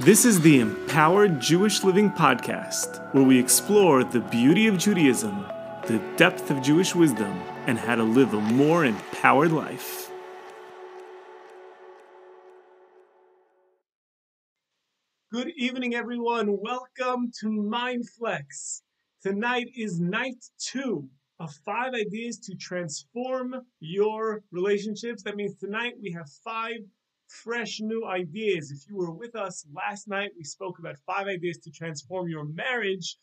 This is the Empowered Jewish Living Podcast, where we explore the beauty of Judaism, the depth of Jewish wisdom, and how to live a more empowered life. Good evening, everyone. Welcome to MindFlex. Tonight is night two of five ideas to transform your relationships. That means tonight we have five fresh new ideas. If you were with us last night, we spoke about five ideas to transform your marriage.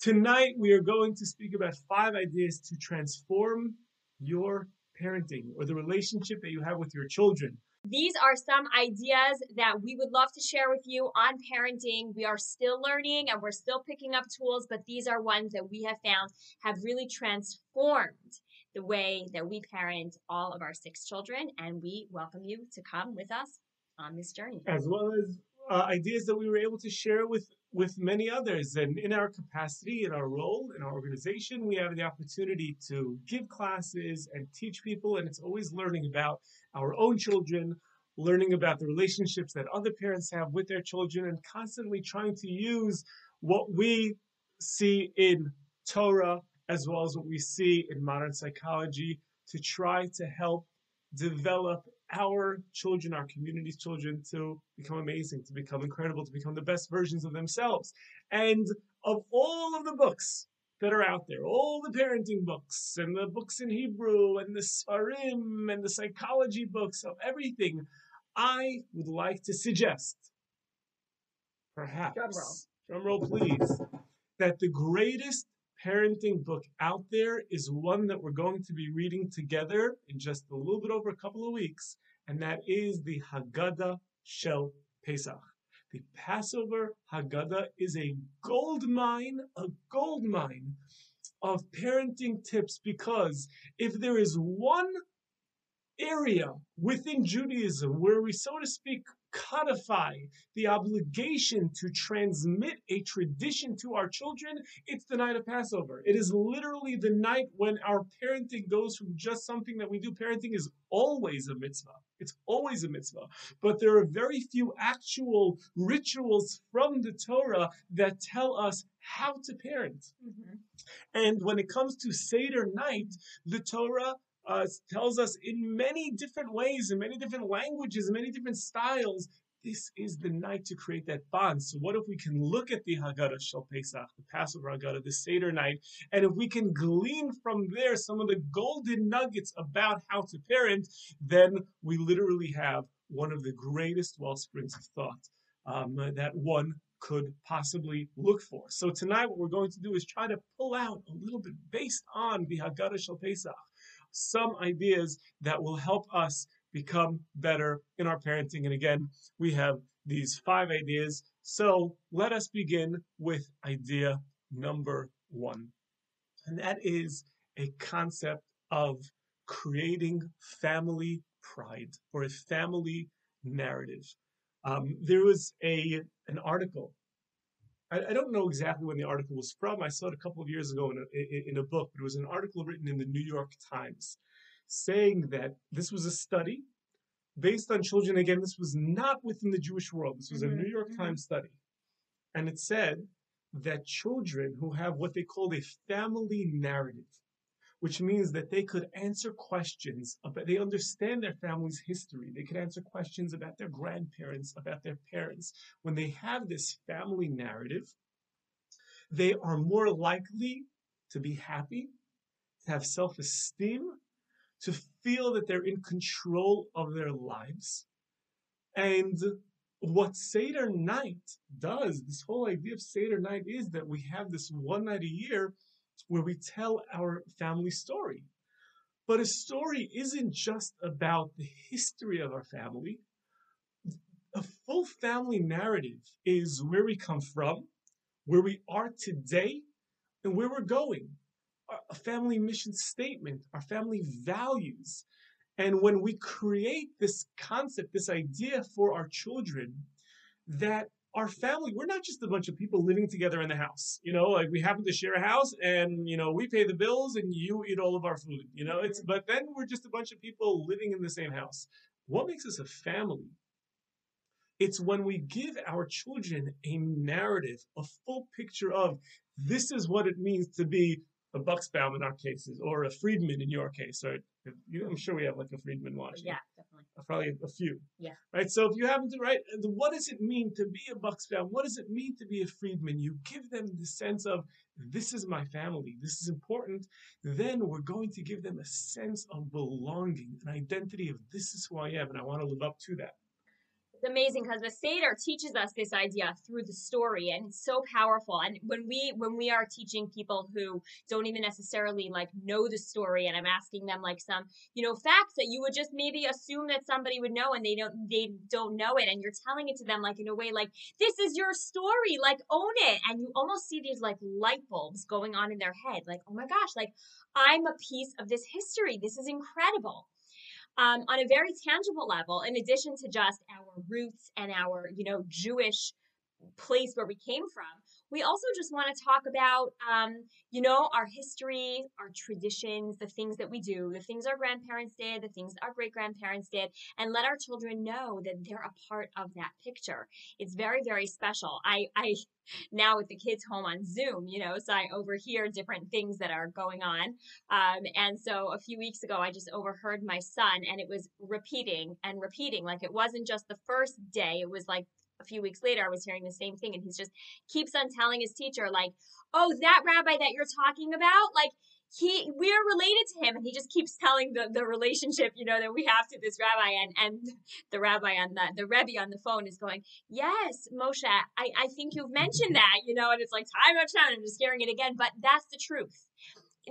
Tonight, we are going to speak about five ideas to transform your parenting or the relationship that you have with your children. These are some ideas that we would love to share with you on parenting. We are still learning and we're still picking up tools, but these are ones that we have found have really transformed the way that we parent all of our six children. And we welcome you to come with us on this journey. As well as uh, ideas that we were able to share with with many others and in our capacity in our role in our organization we have the opportunity to give classes and teach people and it's always learning about our own children learning about the relationships that other parents have with their children and constantly trying to use what we see in torah as well as what we see in modern psychology to try to help develop our children, our community's children, to become amazing, to become incredible, to become the best versions of themselves. And of all of the books that are out there, all the parenting books and the books in Hebrew and the Sfarim and the psychology books of everything, I would like to suggest, perhaps, drum roll, drum roll please, that the greatest parenting book out there is one that we're going to be reading together in just a little bit over a couple of weeks, and that is the Haggadah Shel Pesach. The Passover Haggadah is a gold mine, a gold mine of parenting tips because if there is one area within Judaism where we, so to speak, codify the obligation to transmit a tradition to our children, it's the night of Passover. It is literally the night when our parenting goes from just something that we do. Parenting is always a mitzvah. It's always a mitzvah. But there are very few actual rituals from the Torah that tell us how to parent. Mm-hmm. And when it comes to Seder night, the Torah uh, tells us in many different ways, in many different languages, in many different styles, this is the night to create that bond. So, what if we can look at the Haggadah Shel Pesach, the Passover Haggadah, the Seder night, and if we can glean from there some of the golden nuggets about how to parent, then we literally have one of the greatest well springs of thought um, that one could possibly look for. So, tonight, what we're going to do is try to pull out a little bit based on the Haggadah Shel Pesach some ideas that will help us become better in our parenting. And again, we have these five ideas. So let us begin with idea number one. And that is a concept of creating family pride or a family narrative. Um, there was a an article I, I, don't know exactly when the article was from. I saw it a couple of years ago in a, in a book, but it was an article written in the New York Times saying that this was a study based on children. Again, this was not within the Jewish world. This was mm-hmm. a New York mm-hmm. Times study. And it said that children who have what they called a family narrative, which means that they could answer questions about, they understand their family's history. They could answer questions about their grandparents, about their parents. When they have this family narrative, they are more likely to be happy, to have self esteem, to feel that they're in control of their lives. And what Seder night does, this whole idea of Seder night is that we have this one night a year where we tell our family story. But a story isn't just about the history of our family. A full family narrative is where we come from, where we are today, and where we're going. A family mission statement, our family values. And when we create this concept, this idea for our children, that our family, we're not just a bunch of people living together in the house. You know, like we happen to share a house and, you know, we pay the bills and you eat all of our food. You know, it's, mm-hmm. but then we're just a bunch of people living in the same house. What makes us a family It's when we give our children a narrative, a full picture of this is what it means to be a Bucksbaum in our cases, or a Friedman in your case, right? I'm sure we have like a Friedman watching. Yeah. Uh, probably a few. Yeah. Right. So if you happen to write, what does it mean to be a Bucksbaum? What does it mean to be a Friedman? You give them the sense of this is my family. This is important. Then we're going to give them a sense of belonging, an identity of this is who I am, and I want to live up to that it's amazing mm. because the Seder teaches us this idea through the story and it's so powerful. And when we when we are teaching people who don't even necessarily like know the story and I'm asking them like some, you know, facts that you would just maybe assume that somebody would know and they don't they don't know it and you're telling it to them like in a way like this is your story, like own it. And you almost see these like light bulbs going on in their head, like, oh my gosh, like I'm a piece of this history. This is incredible um, on a very tangible level, in addition to just our roots and our, you know, Jewish place where we came from, we also just want to talk about, um, you know, our history, our traditions, the things that we do, the things our grandparents did, the things our great grandparents did, and let our children know that they're a part of that picture. It's very, very special. I, I now with the kids home on Zoom, you know, so I overhear different things that are going on. Um, and so a few weeks ago, I just overheard my son, and it was repeating and repeating. Like it wasn't just the first day; it was like a few weeks later, I was hearing the same thing, and he's just keeps on telling his teacher, like, "Oh, that rabbi that you're talking about, like." He, we are related to him, and he just keeps telling the, the relationship, you know, that we have to this rabbi, and and the rabbi on the the rebbe on the phone is going, yes, Moshe, I I think you've mentioned that, you know, and it's like time out time, I'm just hearing it again, but that's the truth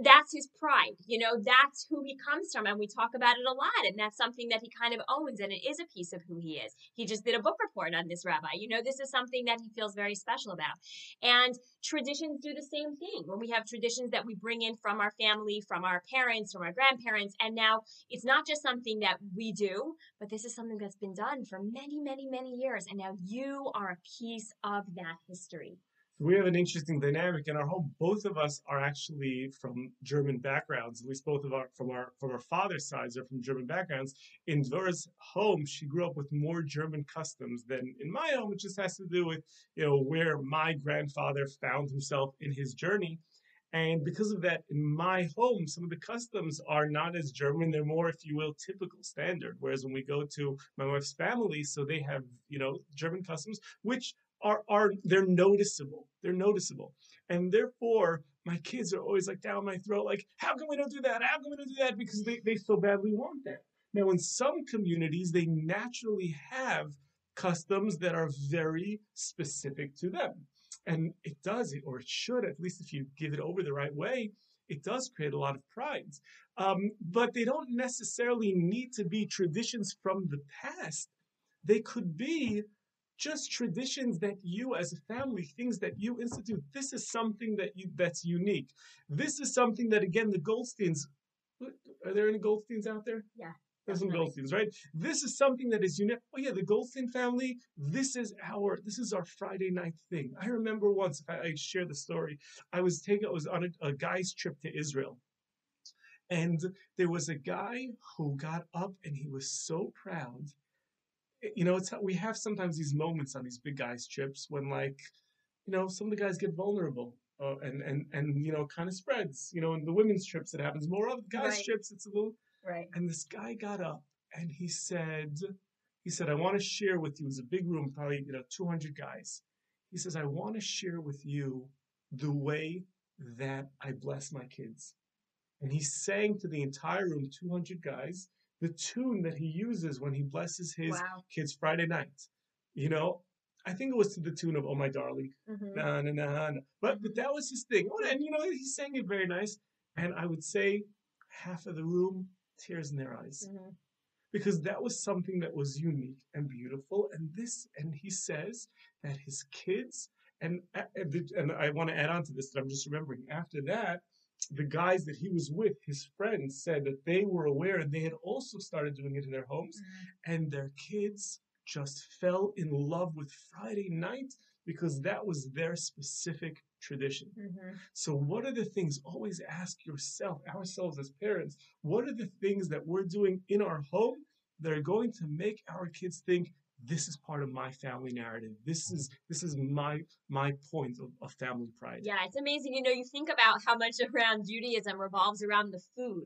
that's his pride. You know, that's who he comes from. And we talk about it a lot. And that's something that he kind of owns. And it is a piece of who he is. He just did a book report on this rabbi. You know, this is something that he feels very special about. And traditions do the same thing. When we have traditions that we bring in from our family, from our parents, from our grandparents. And now it's not just something that we do, but this is something that's been done for many, many, many years. And now you are a piece of that history we have an interesting dynamic in our home. Both of us are actually from German backgrounds. At least both of our from our from our father's sides are from German backgrounds. In Dvor's home, she grew up with more German customs than in my home, which just has to do with you know where my grandfather found himself in his journey. And because of that, in my home, some of the customs are not as German. They're more, if you will, typical standard. Whereas when we go to my wife's family, so they have, you know, German customs, which are are they're noticeable. They're noticeable. And therefore, my kids are always like down my throat, like, how can we don't do that? How can we don't do that? Because they, they so badly want that. Now, in some communities, they naturally have customs that are very specific to them. And it does, or it should, at least if you give it over the right way, it does create a lot of pride. Um, but they don't necessarily need to be traditions from the past. They could be just traditions that you as a family things that you institute this is something that you that's unique this is something that again the goldsteins are there any goldsteins out there yeah there's some Goldsteins, right? This is something that is unique. Oh yeah, the Goldstein family. This is our this is our Friday night thing. I remember once I, I share the story. I was taking I was on a, a guy's trip to Israel, and there was a guy who got up and he was so proud you know, it's we have sometimes these moments on these big guys trips when like, you know, some of the guys get vulnerable. Uh, and and and you know, kind of spreads. You know, in the women's trips, it happens more. Of the guys' right. trips, it's a little. Right. And this guy got up and he said, he said, I want to share with you. It was a big room, probably you know, 200 guys. He says, I want to share with you the way that I bless my kids. And he sang to the entire room, 200 guys, the tune that he uses when he blesses his wow. kids Friday night. You know, I think it was to the tune of "Oh My Darling," mm-hmm. nah, nah, nah, nah. But but that was his thing. Oh, and you know, he sang it very nice. And I would say half of the room tears in their eyes. Mm-hmm. Because that was something that was unique and beautiful. And this, and he says that his kids, and and I want to add on to this that I'm just remembering. After that, the guys that he was with, his friends, said that they were aware and they had also started doing it in their homes, mm-hmm. and their kids just fell in love with Friday night because that was their specific tradition. Mm-hmm. So, what are the things? Always ask yourself, ourselves as parents, what are the things that we're doing in our home that are going to make our kids think this is part of my family narrative. This is this is my my point of, of family pride. Yeah, it's amazing. You know, you think about how much around Judaism revolves around the food.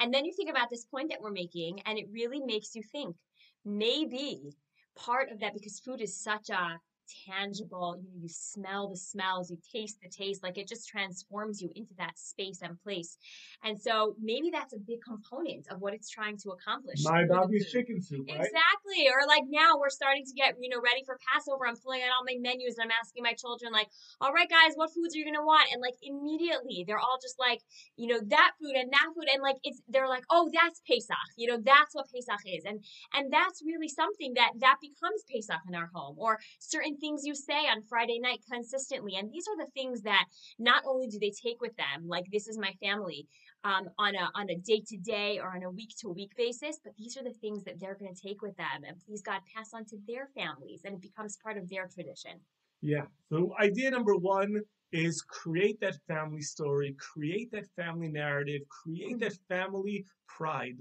And then you think about this point that we're making, and it really makes you think maybe part of that because food is such a tangible you, you smell the smells you taste the taste like it just transforms you into that space and place. And so maybe that's a big component of what it's trying to accomplish my Bobby's chicken soup right? exactly or like now we're starting to get you know ready for passover. I'm pulling out all my menus and i'm asking my children like all right guys what foods are you gonna want? And like immediately they're all just like you know that food and that food and like it's they're like oh that's pesach you know that's what pesach is. And and that's really something that that becomes pesach in our home or certain things you say on Friday night consistently. And these are the things that not only do they take with them, like this is my family, um, on a on a day to day or on a week to week basis, but these are the things that they're going to take with them, and please God pass on to their families, and it becomes part of their tradition. Yeah. So idea number one is create that family story, create that family narrative, create mm-hmm. that family pride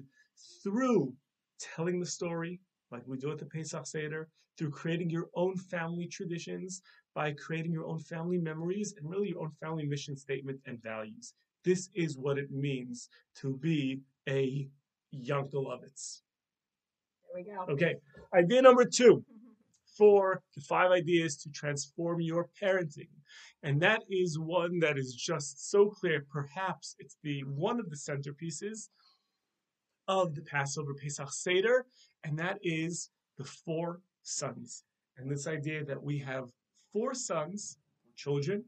through telling the story, like we do at the Pesach Seder, through creating your own family traditions, by creating your own family memories, and really your own family mission statement and values. This is what it means to be a Yankelovitz. There we go. Okay, idea number two for the five ideas to transform your parenting. And that is one that is just so clear. Perhaps it's the one of the centerpieces of the Passover Pesach Seder, and that is the four sons. And this idea that we have four sons, children,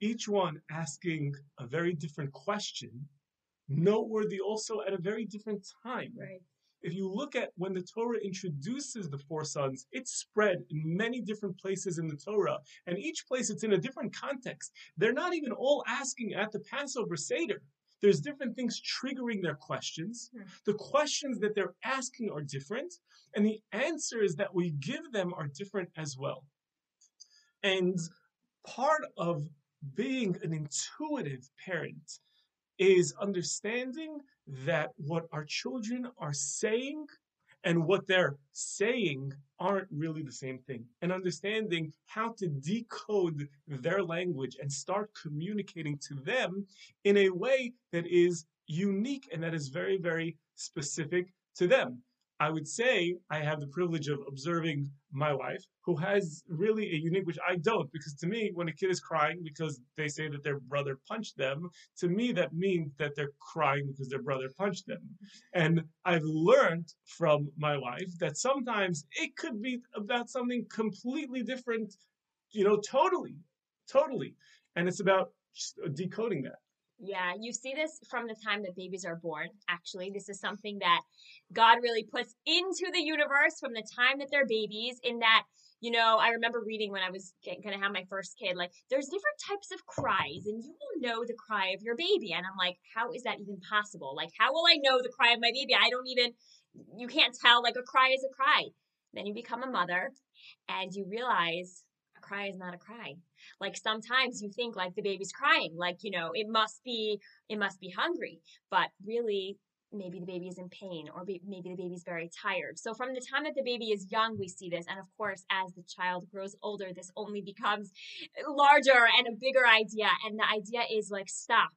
each one asking a very different question, noteworthy also at a very different time. Right. If you look at when the Torah introduces the four sons, it's spread in many different places in the Torah, and each place it's in a different context. They're not even all asking at the Passover Seder. There's different things triggering their questions. Hmm. The questions that they're asking are different, and the answers that we give them are different as well. And part of being an intuitive parent is understanding that what our children are saying and what they're saying aren't really the same thing. And understanding how to decode their language and start communicating to them in a way that is unique and that is very, very specific to them. I would say I have the privilege of observing my wife, who has really a unique, which I don't, because to me, when a kid is crying because they say that their brother punched them, to me, that means that they're crying because their brother punched them. And I've learned from my wife that sometimes it could be about something completely different, you know, totally, totally. And it's about decoding that. Yeah, you see this from the time that babies are born. Actually, this is something that God really puts into the universe from the time that they're babies, in that, you know, I remember reading when I was going to have my first kid, like, there's different types of cries, and you will know the cry of your baby. And I'm like, how is that even possible? Like, how will I know the cry of my baby? I don't even, you can't tell, like, a cry is a cry. Then you become a mother and you realize cry is not a cry. Like sometimes you think like the baby's crying, like, you know, it must be, it must be hungry, but really maybe the baby is in pain or maybe the baby's very tired. So from the time that the baby is young, we see this. And of course, as the child grows older, this only becomes larger and a bigger idea. And the idea is like, stop,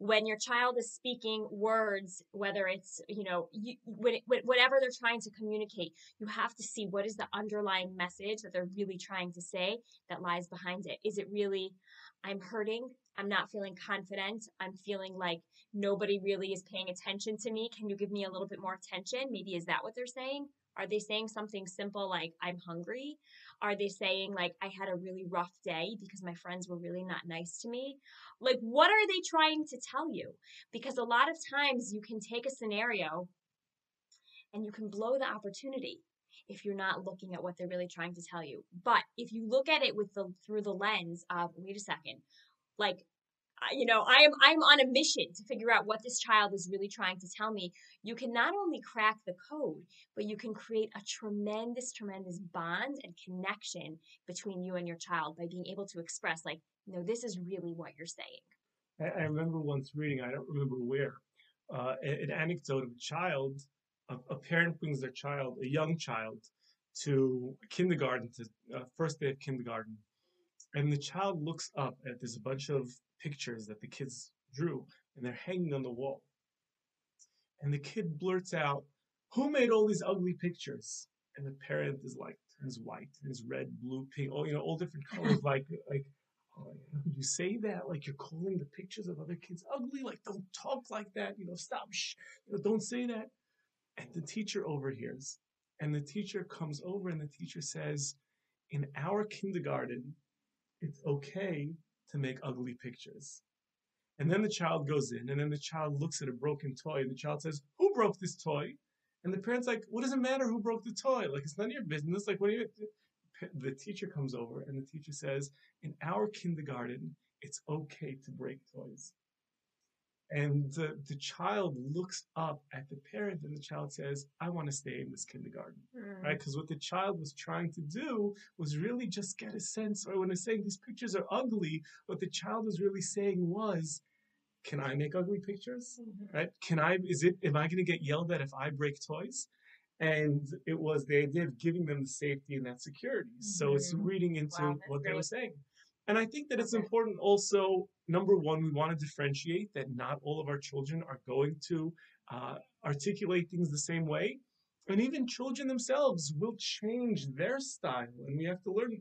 when your child is speaking words, whether it's, you know, you, whatever they're trying to communicate, you have to see what is the underlying message that they're really trying to say that lies behind it. Is it really, I'm hurting, I'm not feeling confident, I'm feeling like nobody really is paying attention to me. Can you give me a little bit more attention? Maybe is that what they're saying? Are they saying something simple like, I'm hungry? Are they saying, like, I had a really rough day because my friends were really not nice to me? Like, what are they trying to tell you? Because a lot of times you can take a scenario and you can blow the opportunity if you're not looking at what they're really trying to tell you. But if you look at it with the through the lens of wait a second, like you know i am i'm on a mission to figure out what this child is really trying to tell me. You can not only crack the code but you can create a tremendous tremendous bond and connection between you and your child by being able to express like no this is really what you're saying. I, I remember once reading i don't remember where uh, an anecdote of a child a, a parent brings their child a young child to kindergarten, to uh, first day of kindergarten, and the child looks up at this bunch of pictures that the kids drew, and they're hanging on the wall. And the kid blurts out, "Who made all these ugly pictures?" And the parent is like, turns white, turns red, blue, pink, all you know, all different colors, like, like oh, you say that? Like you're calling the pictures of other kids ugly? Like don't talk like that. You know, stop. Shh. You know, don't say that. And the teacher overhears, and the teacher comes over, and the teacher says, "In our kindergarten, it's okay to make ugly pictures." And then the child goes in, and then the child looks at a broken toy, and the child says, "Who broke this toy?" And the parent's like, "What does it matter who broke the toy? Like it's none of your business. Like what do you?" the teacher comes over and the teacher says, In our kindergarten, it's okay to break toys. And the, the child looks up at the parent and the child says, I want to stay in this kindergarten. Mm. Right? Because what the child was trying to do was really just get a sense, or when they're saying these pictures are ugly, what the child was really saying was, can I make ugly pictures? Mm-hmm. Right? Can I, is it, am I going to get yelled at if I break toys? and it was the idea of giving them the safety and that security. Mm-hmm. So it's mm-hmm. reading into wow, what great. they were saying. And I think that it's important also, number one, we want to differentiate that not all of our children are going to uh, articulate things the same way. And even children themselves will change their style. And we have to learn.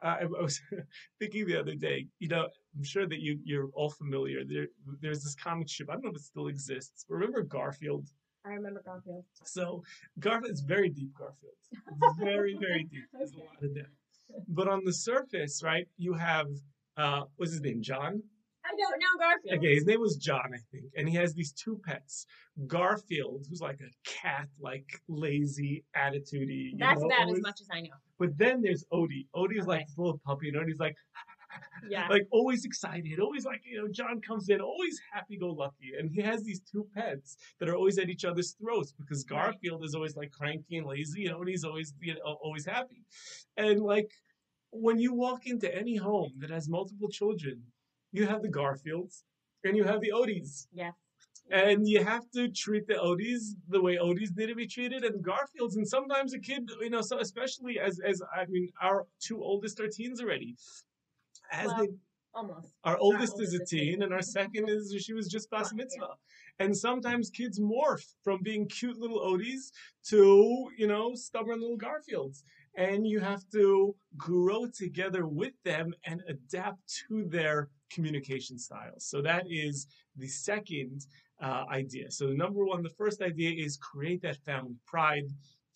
I was thinking the other day, you know, I'm sure that you, you're all familiar. There, there's this comic strip, I don't know if it still exists. Remember Garfield? I remember Garfield. So Garfield is very deep. Garfield, it's very very deep. There's okay. a lot of depth. But on the surface, right, you have uh, what's his name, John. I don't know Garfield. Okay, his name was John, I think, and he has these two pets. Garfield, who's like a cat, like lazy, attitudey. That's know, about always, as much as I know. But then there's Odie. Odie is okay. like full of puppy, and Odie's like, yeah. Like always excited, always like, you know, John comes in, always happy go lucky. And he has these two pets that are always at each other's throats because Garfield is always like cranky and lazy, you know, and he's always you know, always happy. And like when you walk into any home that has multiple children, you have the Garfields and you have the Odies. Yeah. And you have to treat the Odies the way Odies need to be treated, and Garfields, and sometimes a kid, you know, so especially as as I mean, our two oldest are teens already as well, they almost. Our oldest is a teen, and our second is she was just bas mitzvah. Yeah. And sometimes kids morph from being cute little Odies to, you know, stubborn little Garfields. And you have to grow together with them and adapt to their communication styles. So that is the second uh, idea. So number one, the first idea is create that family pride.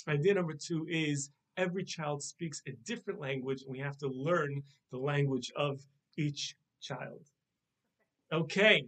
Idea number two is every child speaks a different language, and we have to learn the language of each child. Okay,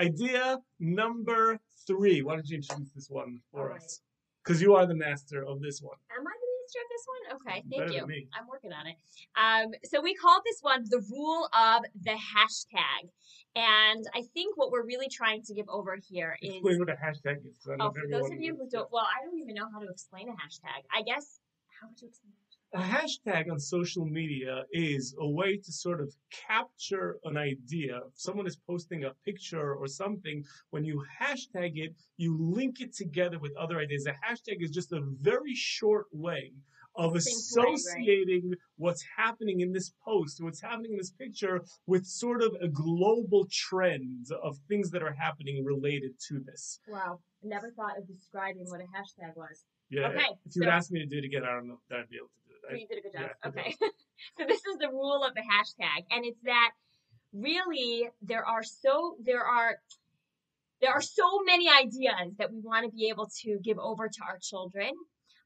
idea number three. Why don't you introduce this one for All us? Because you are the master of this one. Am I the master of this one? Okay, thank Better you. I'm working on it. Um, so we call this one the rule of the hashtag. And I think what we're really trying to give over here is explain what a hashtag is. Oh, for those of you who don't, well, I don't even know how to explain a hashtag. I guess how would you explain a hashtag on social media is a way to sort of capture an idea. If someone is posting a picture or something, when you hashtag it, you link it together with other ideas. A hashtag is just a very short way of associating way, right? what's happening in this post, what's happening in this picture, with sort of a global trend of things that are happening related to this. Wow. Never thought of describing what a hashtag was. Yeah. Okay. If you so, would ask me to do it again, I don't know if I'd be able to do it. I, you did a good job. Yeah, okay. so this is the rule of the hashtag, and it's that really there are so there are there are so many ideas that we want to be able to give over to our children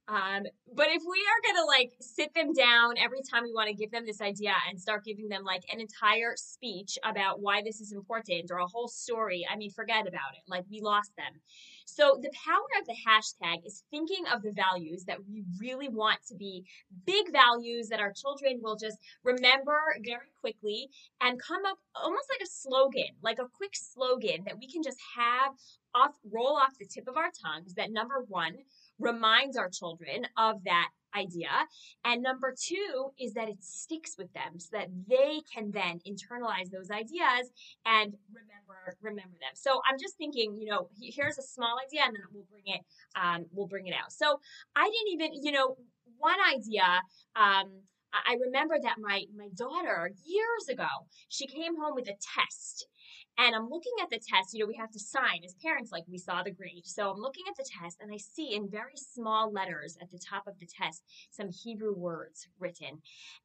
um, but if we are going to like sit them down every time we want to give them this idea and start giving them like an entire speech about why this is important or a whole story, I mean, forget about it. Like we lost them. So the power of the hashtag is thinking of the values that we really want to be big values that our children will just remember very quickly and come up almost like a slogan, like a quick slogan that we can just have off roll off the tip of our tongues that number one reminds our children of that idea. And number two is that it sticks with them so that they can then internalize those ideas and remember remember them. So I'm just thinking, you know, here's a small idea and then we'll bring it um, we'll bring it out. So I didn't even, you know, one idea, um, I remember that my my daughter years ago, she came home with a test and I'm looking at the test, you know, we have to sign as parents, like we saw the grade. So I'm looking at the test and I see in very small letters at the top of the test some Hebrew words written.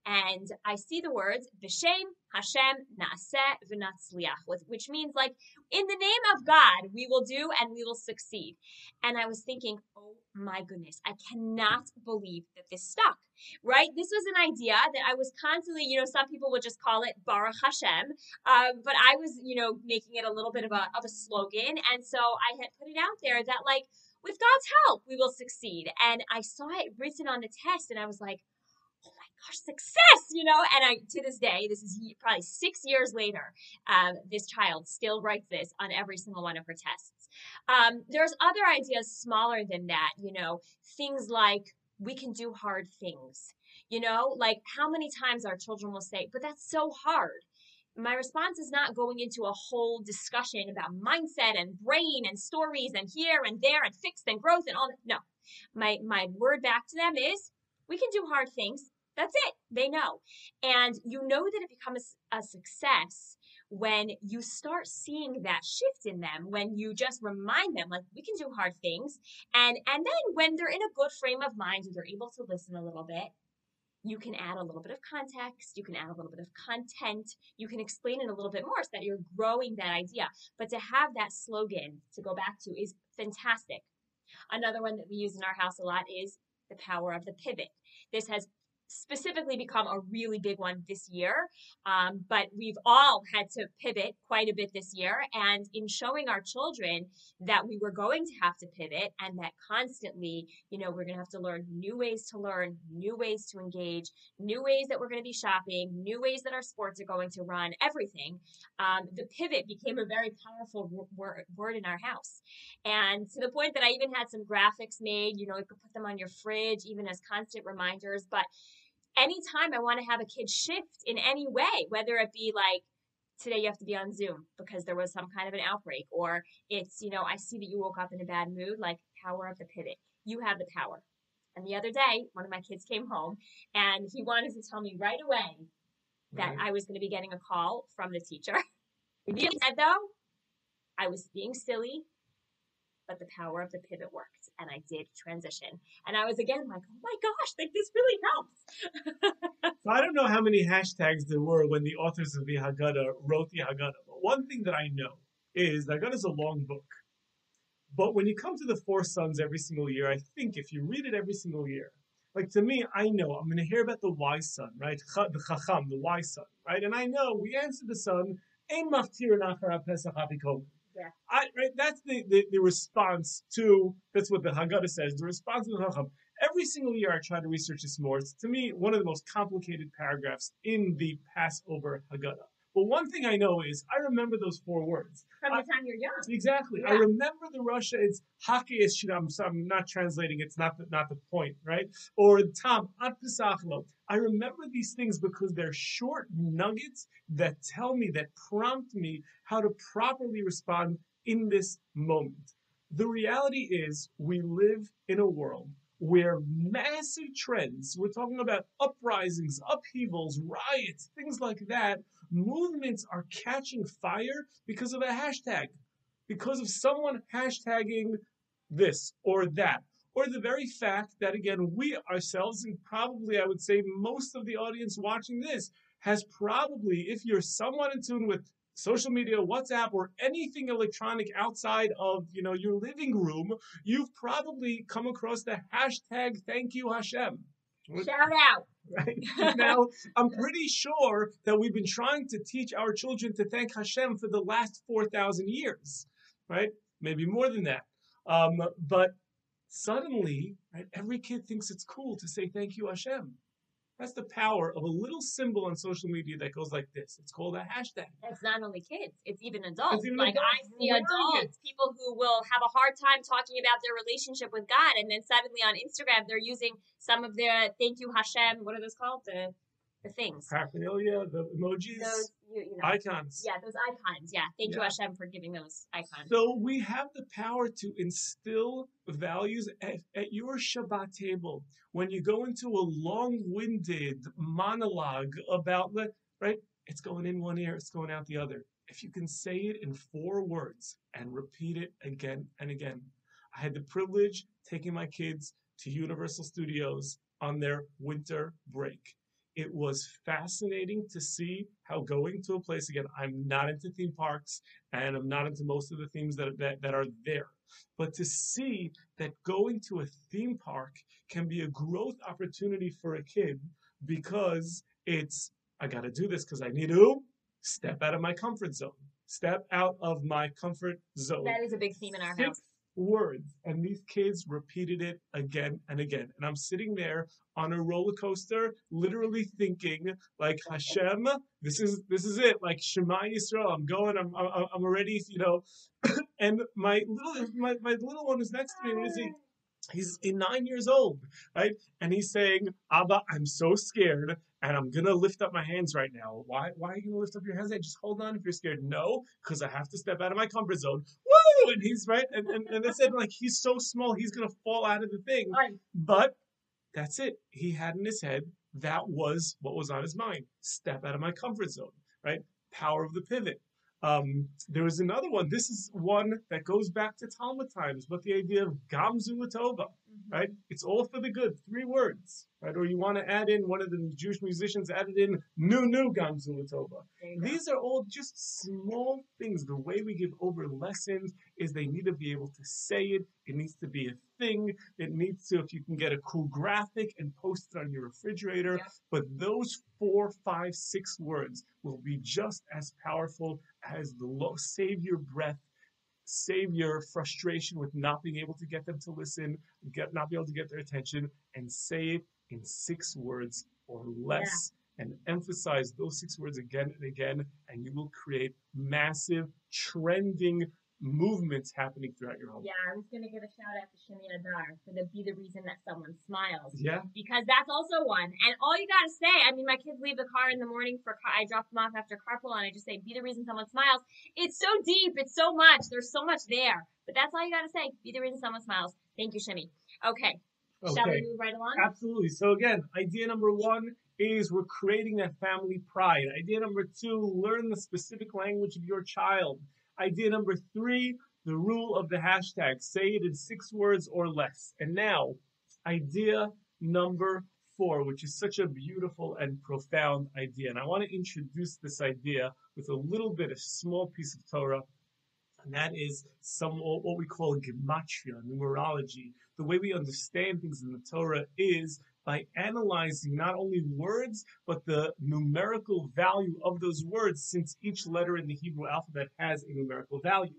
And I see the words, Vishem Hashem Naaseh V'Natzliach, which means like, in the name of God, we will do and we will succeed. And I was thinking, oh my goodness, I cannot believe that this stuck right? This was an idea that I was constantly, you know, some people would just call it Baruch Hashem, um, but I was, you know, making it a little bit of a, of a slogan. And so I had put it out there that, like, with God's help, we will succeed. And I saw it written on the test, and I was like, oh my gosh, success, you know? And I, to this day, this is probably six years later, um, this child still writes this on every single one of her tests. Um, there's other ideas smaller than that, you know, things like we can do hard things. You know, like how many times our children will say, but that's so hard. My response is not going into a whole discussion about mindset and brain and stories and here and there and fixed and growth and all that. No. My my word back to them is we can do hard things. That's it. They know. And you know that it becomes a success when you start seeing that shift in them when you just remind them like we can do hard things and and then when they're in a good frame of mind and they're able to listen a little bit you can add a little bit of context you can add a little bit of content you can explain it a little bit more so that you're growing that idea. But to have that slogan to go back to is fantastic. Another one that we use in our house a lot is the power of the pivot. This has specifically become a really big one this year. Um, but we've all had to pivot quite a bit this year. And in showing our children that we were going to have to pivot and that constantly, you know, we're going to have to learn new ways to learn, new ways to engage, new ways that we're going to be shopping, new ways that our sports are going to run, everything. Um, the pivot became a very powerful word, word in our house. And to the point that I even had some graphics made, you know, you could put them on your fridge, even as constant reminders. But anytime I want to have a kid shift in any way, whether it be like, today you have to be on Zoom because there was some kind of an outbreak, or it's, you know, I see that you woke up in a bad mood, like power of the pivot. You have the power. And the other day, one of my kids came home and he wanted to tell me right away that right. I was going to be getting a call from the teacher. he said, though, I was being silly but the power of the pivot worked and I did transition. And I was again like, oh my gosh, like this really helps. so I don't know how many hashtags there were when the authors of the Haggadah wrote the Haggadah, but one thing that I know is the Haggadah is a long book. But when you come to the four sons every single year, I think if you read it every single year, like to me, I know I'm going to hear about the wise son, right? The chacham, the wise son, right? And I know we answer the son, ein maftir pesach yeah. I, right, that's the, the, the, response to, that's what the Haggadah says, the response to the Chacham. Every single year I try to research this more. It's, to me, one of the most complicated paragraphs in the Passover Haggadah. But one thing I know is I remember those four words. From the time you're young. Exactly. Yeah. I remember the Rasha, it's Hake is I'm, I'm not translating, it's not the, not the point, right? Or Tom At Pesachlo. I remember these things because they're short nuggets that tell me, that prompt me how to properly respond in this moment. The reality is we live in a world where massive trends, we're talking about uprisings, upheavals, riots, things like that, movements are catching fire because of a hashtag, because of someone hashtagging this or that. Or the very fact that, again, we ourselves, and probably I would say most of the audience watching this, has probably, if you're somewhat in tune with social media, WhatsApp, or anything electronic outside of you know your living room, you've probably come across the hashtag Thank You Hashem. Shout out. Right now, I'm pretty sure that we've been trying to teach our children to thank Hashem for the last four thousand years, right? Maybe more than that. Um, but suddenly, right, every kid thinks it's cool to say thank you Hashem. That's the power of a little symbol on social media that goes like this. It's called a hashtag. It's not only kids, it's even adults. It's even like adults. I see adults, people who will have a hard time talking about their relationship with God, and then suddenly on Instagram they're using some of their thank you Hashem. What are those called? The the things. paraphernalia, the emojis, Those, you, you know, icons. yeah, those icons. Yeah, thank you, Yeah. Hashem, for giving those icons. So we have the power to instill values at, at your Shabbat table. When you go into a long-winded monologue about the right, it's going in one ear, it's going out the other. If you can say it in four words and repeat it again and again. I had the privilege taking my kids to Universal Studios on their winter break. It was fascinating to see how going to a place again, I'm not into theme parks and I'm not into most of the themes that, that, that are there. But to see that going to a theme park can be a growth opportunity for a kid because it's, I got to do this because I need to step out of my comfort zone. Step out of my comfort zone. That is a big theme in our house. Words. And these kids repeated it again and again. And I'm sitting there on a roller coaster, literally thinking, like Hashem, this is this is it. Like Shema Yisrael, I'm going. I'm I'm, I'm already, you know. and my little my, my little one is next to me. What is he? He's in nine years old, right? And he's saying, Abba, I'm so scared, and I'm gonna lift up my hands right now. Why? Why are you gonna lift up your hands? Hey, just hold on if you're scared. No, because I have to step out of my comfort zone. And he's right, and, and, and I said, like, he's so small, he's gonna fall out of the thing. Right. But that's it. He had in his head that was what was on his mind. Step out of my comfort zone, right? Power of the pivot. Um, there was another one. This is one that goes back to Talmud times, but the idea of Gamzu Latova. Mm-hmm. right? It's all for the good. Three words, right? Or you want to add in one of the Jewish musicians added in Nu Nu Gamzu Latova. There you go. These are all just small things. The way we give over lessons is they need to be able to say it. It needs to be a thing. It needs to, if you can get a cool graphic and post it on your refrigerator. But those four, five, six words will be just as powerful as the low, save your breath, save your frustration with not being able to get them to listen, get not be able to get their attention, and say it in six words or less. And emphasize those six words again and again, and you will create massive trending movements happening throughout your home. Yeah, I was gonna give a shout out to Shimi Adar for the be the reason that someone smiles. Yeah. because that's also one. And all you gotta say, I mean, my kids leave the car in the morning for car, I drop them off after carpool, and I just say, "Be the reason someone smiles." It's so deep. It's so much. There's so much there. But that's all you gotta say. Be the reason someone smiles. Thank you, Shimmy. Okay. Shall we move right along? Absolutely. So again, idea number one is we're creating that family pride. Idea number two, learn the specific language of your child. Idea number three, the rule of the hashtag. Say it in six words or less. And now, idea number four, which is such a beautiful and profound idea. And I want to introduce this idea with a little bit, a small piece of Torah. And that is some what we call gematria, numerology. The way we understand things in the Torah is by analyzing not only words, but the numerical value of those words, since each letter in the Hebrew alphabet has a numerical value.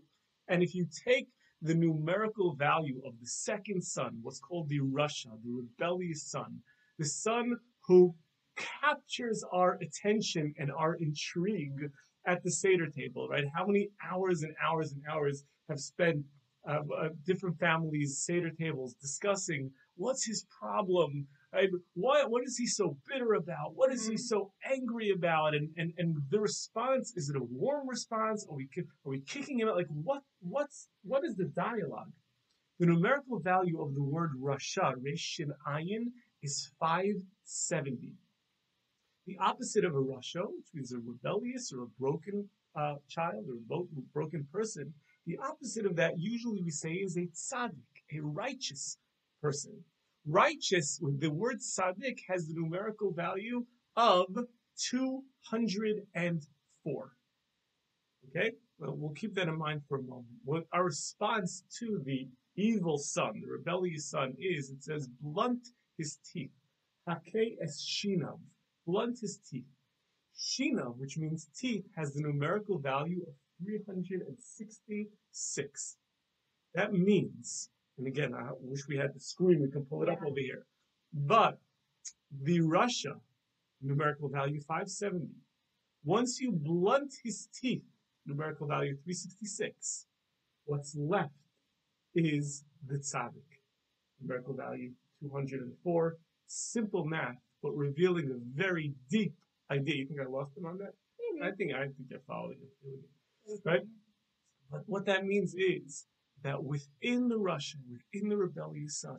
And if you take the numerical value of the second son, what's called the Rasha, the rebellious son, the son who captures our attention and our intrigue at the Seder table, right? How many hours and hours and hours have spent uh, uh, different families' Seder tables discussing what's his problem, right? Why, what is he so bitter about? What is he Mhm. so angry about? And, and, and the response, is it a warm response? Are we, are we kicking him out? Like what, what's, what is the dialogue? The numerical value of the word Rasha, Reshin Ayin, is 570. The opposite of a Rasha, which means a rebellious or a broken uh, child or a bo- broken person, the opposite of that usually we say is a tzaddik, a righteous person. Righteous, the word tzaddik has the numerical value of 204. Okay? Well, we'll keep that in mind for a moment. What our response to the evil son, the rebellious son, is it says, blunt his teeth. Hake es shinav, blunt his teeth. Shinav, which means teeth, has the numerical value of 366. That means, and again, I wish we had the screen, we can pull it up over here. But the Rasha, numerical value 570. Once you blunt his teeth, numerical value 366, what's left is the tzaddik, numerical value 204. Simple math, but revealing a very deep idea. You think I lost him on that? I think I think I followed you. Right? But what that means is that within the Russian, within the rebellious son,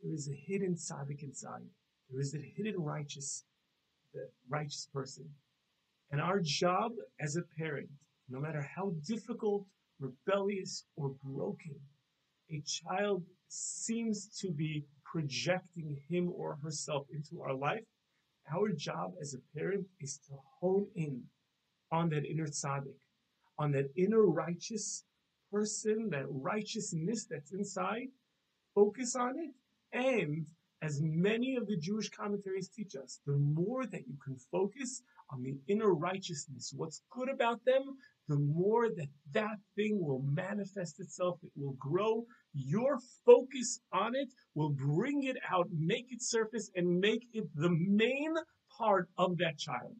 there is a hidden tzaddik inside. There is a hidden righteous, the righteous person. And our job as a parent, no matter how difficult, rebellious, or broken a child seems to be projecting him or herself into our life, our job as a parent is to hone in on that inner tzaddik, on that inner righteous person, that righteousness that's inside, focus on it, and as many of the Jewish commentaries teach us, the more that you can focus on the inner righteousness, what's good about them, the more that that thing will manifest itself, it will grow. Your focus on it will bring it out, make it surface, and make it the main part of that child.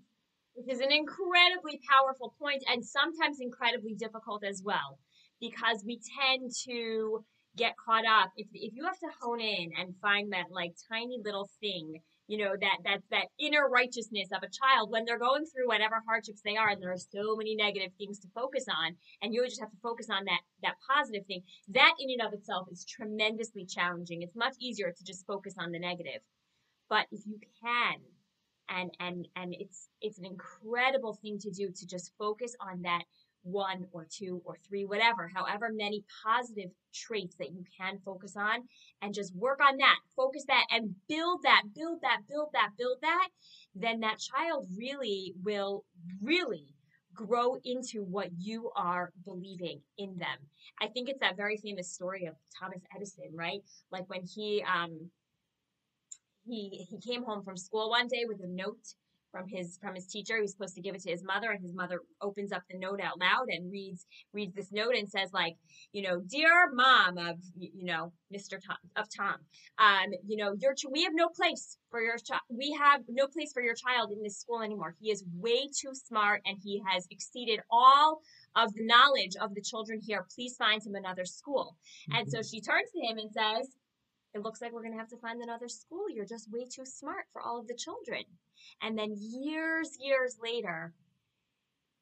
Which is an incredibly powerful point and sometimes incredibly difficult as well because we tend to get caught up. If if you have to hone in and find that like tiny little thing you know that that that inner righteousness of a child when they're going through whatever hardships they are and there are so many negative things to focus on and you just have to focus on that that positive thing that in and of itself is tremendously challenging. It's much easier to just focus on the negative. But if you can and and and it's it's an incredible thing to do to just focus on that one or two or three, whatever, however many positive traits that you can focus on, and just work on that, focus that, and build that, build that, build that, build that, then that child really will really grow into what you are believing in them. I think it's that very famous story of Thomas Edison, right? Like when he um he he came home from school one day with a note from his from his teacher. He was supposed to give it to his mother, and his mother opens up the note out loud and reads reads this note and says like, you know, dear mom of you know Mr. Tom of Tom, um, you know, your we have no place for your child. We have no place for your child in this school anymore. He is way too smart, and he has exceeded all of the knowledge of the children here. Please find him another school. Mm-hmm. And so mm-hmm. she turns to him and says. It looks like we're going to have to find another school. You're just way too smart for all of the children. And then years, years later,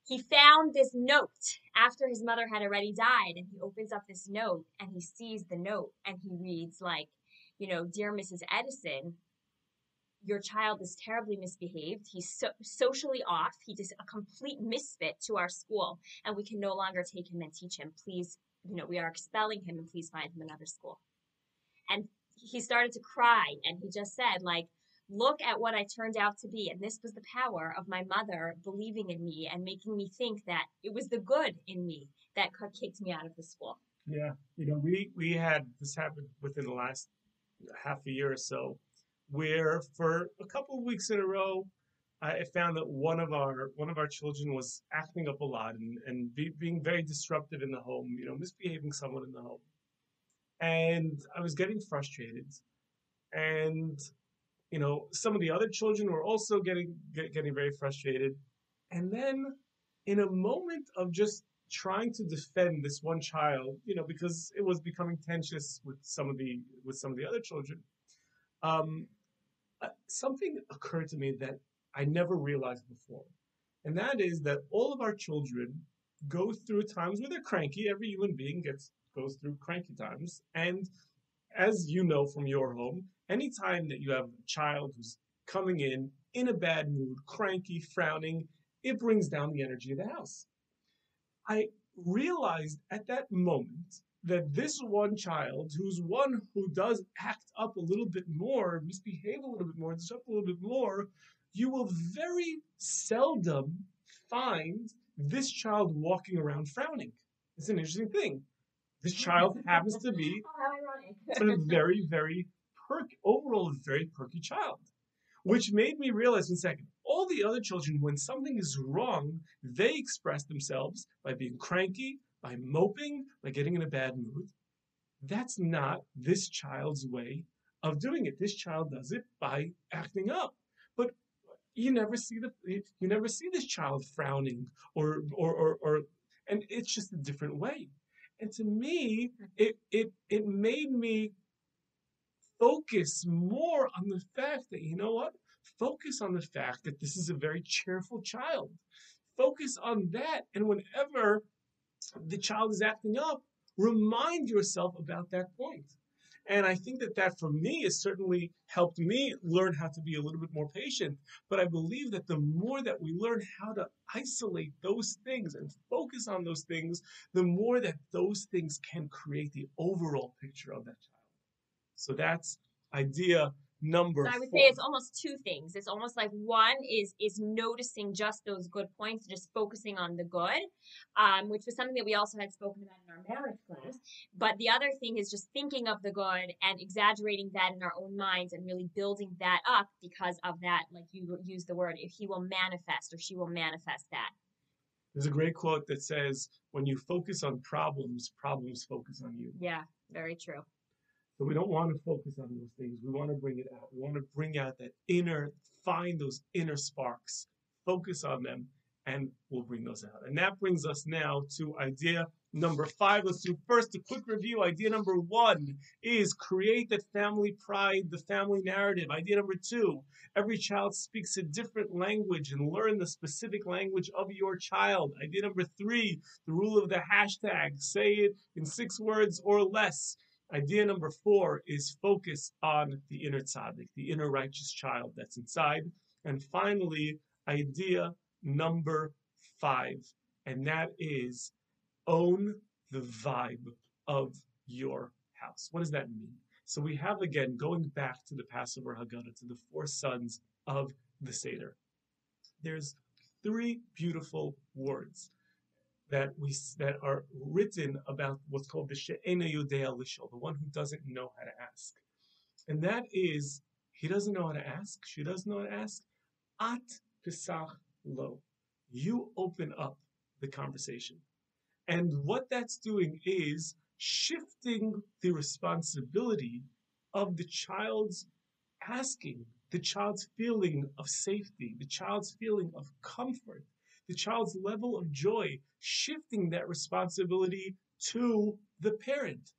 he found this note after his mother had already died. And he opens up this note and he sees the note and he reads, like, you know, Dear Mrs. Edison, your child is terribly misbehaved. He's so, socially off. He's a complete misfit to our school, and we can no longer take him and teach him. Please, you know, we are expelling him, and please find him another school. And he started to cry, and he just said, like, look at what I turned out to be. And this was the power of my mother believing in me and making me think that it was the good in me that kicked me out of the school. Yeah. You know, we, we had this happen within the last half a year or so, where for a couple of weeks in a row, I found that one of our one of our children was acting up a lot and, and be, being very disruptive in the home, you know, misbehaving someone in the home. And I was getting frustrated. And you know, some of the other children were also getting get, getting very frustrated. And then, in a moment of just trying to defend this one child, you know, because it was becoming tensious with some of the with some of the other children, um, uh, something occurred to me that I never realized before, and that is that all of our children go through times where they're cranky. Every human being gets goes through cranky times, and as you know from your home, anytime that you have a child who's coming in in a bad mood, cranky, frowning, it brings down the energy of the house. I realized at that moment that this one child, who's one who does act up a little bit more, misbehave a little bit more, disrupt a little bit more, you will very seldom find this child walking around frowning. It's an interesting thing. This child happens to be a very, very perky, overall very perky child, which made me realize in second, all the other children, when something is wrong, they express themselves by being cranky, by moping, by getting in a bad mood. That's not this child's way of doing it. This child does it by acting up. But you never see the you never see this child frowning or or or, or and it's just a different way. And to me, mm-hmm. it it it made me focus more on the fact that, you know what? focus on the fact that this is a very cheerful child. Focus on that. And whenever the child is acting up, remind yourself about that point. And I think that that for me has certainly helped me learn how to be a little bit more patient. But I believe that the more that we learn how to isolate those things and focus on those things, the more that those things can create the overall picture of that child. So that's idea number So I would four. say it's almost two things. It's almost like one is is noticing just those good points, just focusing on the good, um, which was something that we also had spoken about in our marriage class. But the other thing is just thinking of the good and exaggerating that in our own minds and really building that up because of that, like you use the word, if he will manifest or she will manifest that. There's a great quote that says, when you focus on problems, problems focus on you. Yeah, very true. So we don't want to focus on those things. We want to bring it out. We want to bring out that inner, find those inner sparks, focus on them, and we'll bring those out. And that brings us now to idea number five. Let's do first a quick review. Idea number one is create that family pride, the family narrative. Idea number two, every child speaks a different language and learn the specific language of your child. Idea number three, the rule of the hashtag, say it in six words or less. Idea number four is focus on the inner tzaddik, the inner righteous child that's inside. And finally, idea number five, and that is own the vibe of your house. What does that mean? So we have again going back to the Passover Haggadah, to the four sons of the Seder. There's three beautiful words that we that are written about what's called the she'ena yodea lishol, the one who doesn't know how to ask, and that is he doesn't know how to ask, she doesn't know how to ask. At pesach lo, you open up the conversation, and what that's doing is shifting the responsibility of the child's asking, the child's feeling of safety, the child's feeling of comfort the child's level of joy, shifting that responsibility to the parent.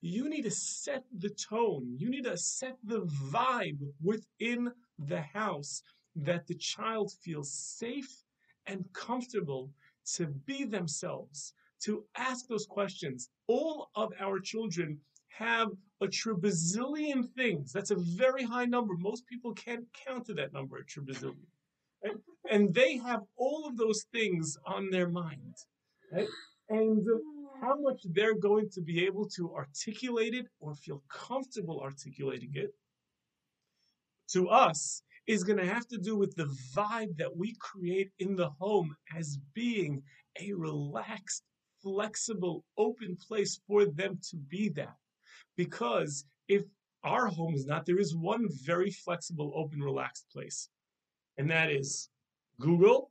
You need to set the tone. You need to set the vibe within the house that the child feels safe and comfortable to be themselves, to ask those questions. All of our children have a tribazillion things. That's a very high number. Most people can't count to that number, a tribazillion. And they have all of those things on their mind. Right? And how much they're going to be able to articulate it or feel comfortable articulating it to us is going to have to do with the vibe that we create in the home as being a relaxed, flexible, open place for them to be that. Because if our home is not, there is one very flexible, open, relaxed place, and that is Google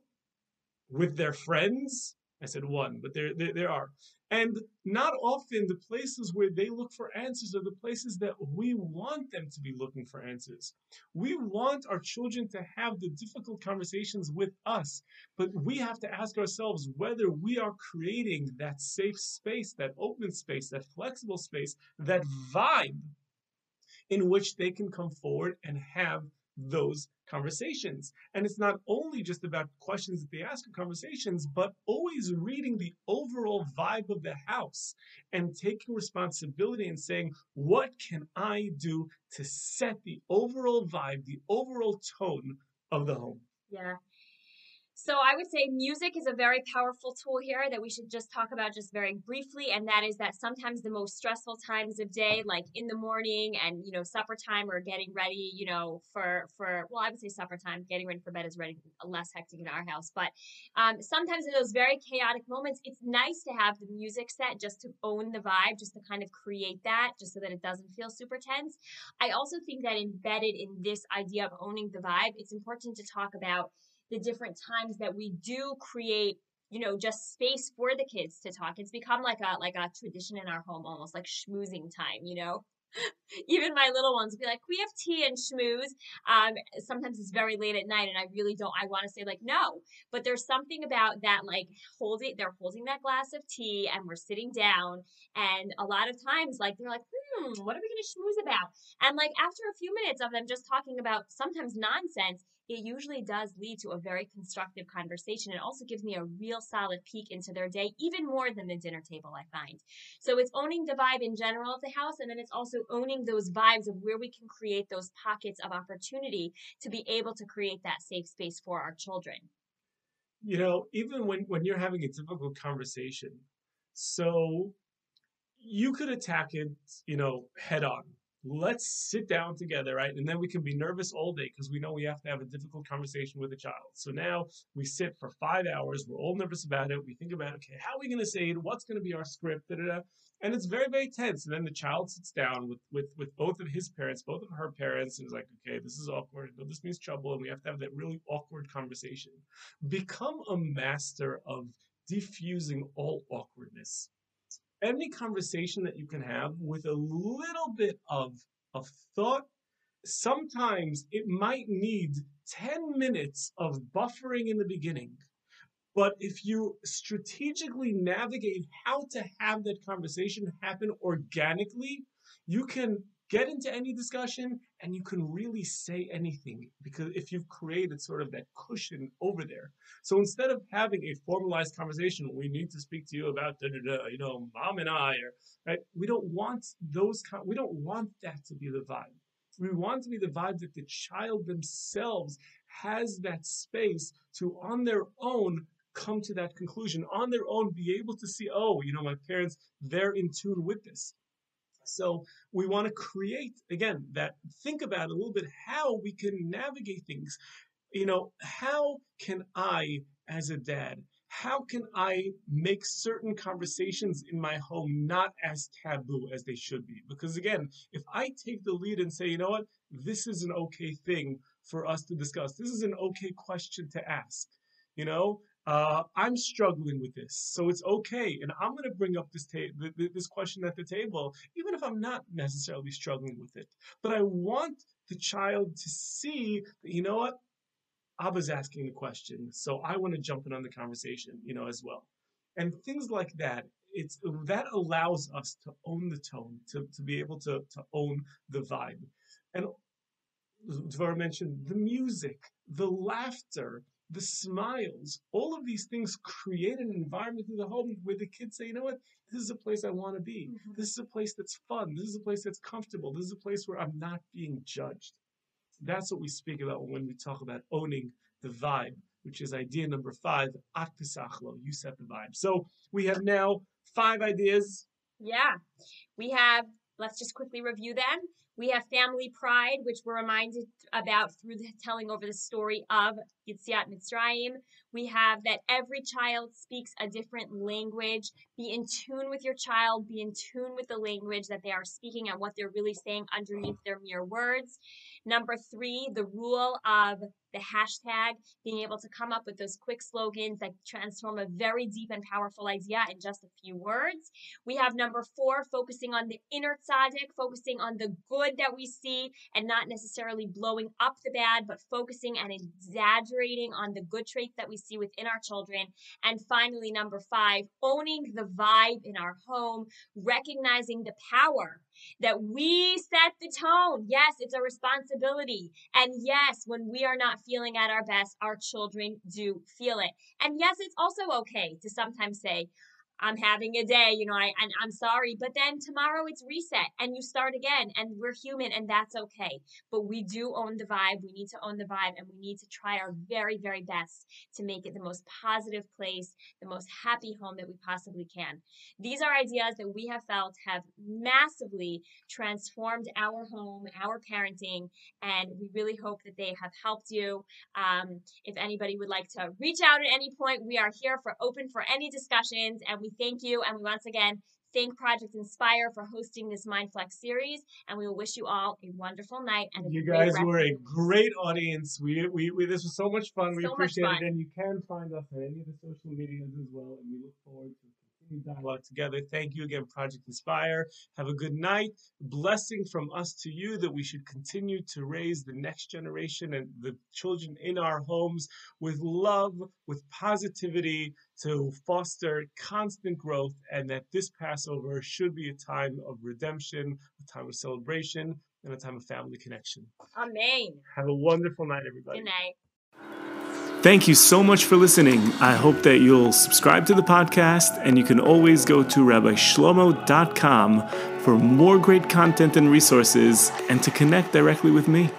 with their friends. I said one, but there, there, there are. And not often the places where they look for answers are the places that we want them to be looking for answers. We want our children to have the difficult conversations with us, but we have to ask ourselves whether we are creating that safe space, that open space, that flexible space, that vibe in which they can come forward and have those conversations. And it's not only just about questions that they ask in conversations, but always reading the overall vibe of the house and taking responsibility and saying, what can I do to set the overall vibe, the overall tone of the home? Yeah. So I would say music is a very powerful tool here that we should just talk about just very briefly, and that is that sometimes the most stressful times of day, like in the morning and you know supper time or getting ready, you know for for well I would say supper time, getting ready for bed is ready less hectic in our house, but um, sometimes in those very chaotic moments, it's nice to have the music set just to own the vibe, just to kind of create that, just so that it doesn't feel super tense. I also think that embedded in this idea of owning the vibe, it's important to talk about the different times that we do create you know just space for the kids to talk it's become like a like a tradition in our home almost like schmoozing time you know even my little ones be like, "We have tea and schmooze." Um, sometimes it's very late at night, and I really don't. I want to say like no, but there's something about that, like holding. They're holding that glass of tea, and we're sitting down, and a lot of times, like they're like, "Hmm, what are we gonna schmooze about?" And like after a few minutes of them just talking about sometimes nonsense, it usually does lead to a very constructive conversation. It also gives me a real solid peek into their day, even more than the dinner table, I find. So it's owning the vibe in general of the house, and then it's also owning those vibes of where we can create those pockets of opportunity to be able to create that safe space for our children. You know, even when, when you're having a difficult conversation, so you could attack it, you know, head on let's sit down together, right? And then we can be nervous all day because we know we have to have a difficult conversation with a child. So now we sit for five hours. We're all nervous about it. We think about, okay, how are we going to say it? What's going to be our script? Da, da, da. And it's very, very tense. And then the child sits down with, with, with both of his parents, both of her parents, and is like, okay, this is awkward. This means trouble. And we have to have that really awkward conversation. Become a master of diffusing all awkwardness any conversation that you can have with a little bit of, of thought, sometimes it might need 10 minutes of buffering in the beginning. But if you strategically navigate how to have that conversation happen organically, you can get into any discussion and you can really say anything because if you've created sort of that cushion over there. So instead of having a formalized conversation, we need to speak to you about da, da, da, you know, mom and I, or right, we don't want those. kind. We don't want that to be the vibe. We want to be the vibe that the child themselves has that space to, on their own, come to that conclusion on their own, be able to see, oh, you know, my parents, they're in tune with this. So we want to create, again, that think about a little bit how we can navigate things. You know, how can I, as a dad, how can I make certain conversations in my home not as taboo as they should be? Because again, if I take the lead and say, you know what, this is an okay thing for us to discuss, this is an okay question to ask, you know, uh, I'm struggling with this, so it's okay, and I'm going to bring up this ta- this question at the table, even if I'm not necessarily struggling with it. But I want the child to see that you know what, Abba's asking the question, so I want to jump in on the conversation, you know, as well, and things like that. It's that allows us to own the tone, to to be able to to own the vibe, and Dvora mentioned the music, the laughter, the smiles, all of these things create an environment in the home where the kids say, you know what, this is a place I want to be. Mm-hmm. This is a place that's fun. This is a place that's comfortable. This is a place where I'm not being judged. That's what we speak about when we talk about owning the vibe, which is idea number five, aktisachlo, you set the vibe. So we have now five ideas. Yeah. We have, let's just quickly review them. We have family pride, which we're reminded about through the telling over the story of Yitziat Mitzrayim. We have that every child speaks a different language. Be in tune with your child, be in tune with the language that they are speaking and what they're really saying underneath their mere words. Number three, the rule of the hashtag, being able to come up with those quick slogans that transform a very deep and powerful idea in just a few words. We have number four, focusing on the inner tzaddik, focusing on the good that we see and not necessarily blowing up the bad, but focusing and exaggerating on the good traits that we see within our children. And finally, number five, owning the vibe in our home, recognizing the power that we set the tone. Yes, it's a responsibility. And yes, when we are not feeling at our best, our children do feel it. And yes, it's also okay to sometimes say, I'm having a day, you know, I and I'm sorry, but then tomorrow it's reset and you start again and we're human and that's okay. But we do own the vibe. We need to own the vibe and we need to try our very very best to make it the most positive place, the most happy home that we possibly can. These are ideas that we have felt have massively transformed our home, our parenting, and we really hope that they have helped you. Um, if anybody would like to reach out at any point, we are here for open for any discussions and we thank you. And we once again thank Project Inspire for hosting this MindFlex series. And we will wish you all a wonderful night. And you guys were a great audience. We, we, we this was so much fun. We appreciate fun. it. And you can find us on any of the social medias as well. And we look forward to dialogue together. Thank you again, Project Inspire. Have a good night. Blessing from us to you that we should continue to raise the next generation and the children in our homes with love, with positivity, to foster constant growth, and that this Passover should be a time of redemption, a time of celebration, and a time of family connection. Amen. Have a wonderful night, everybody. Good night. Thank you so much for listening. I hope that you'll subscribe to the podcast, and you can always go to rabbishlomo.com for more great content and resources and to connect directly with me.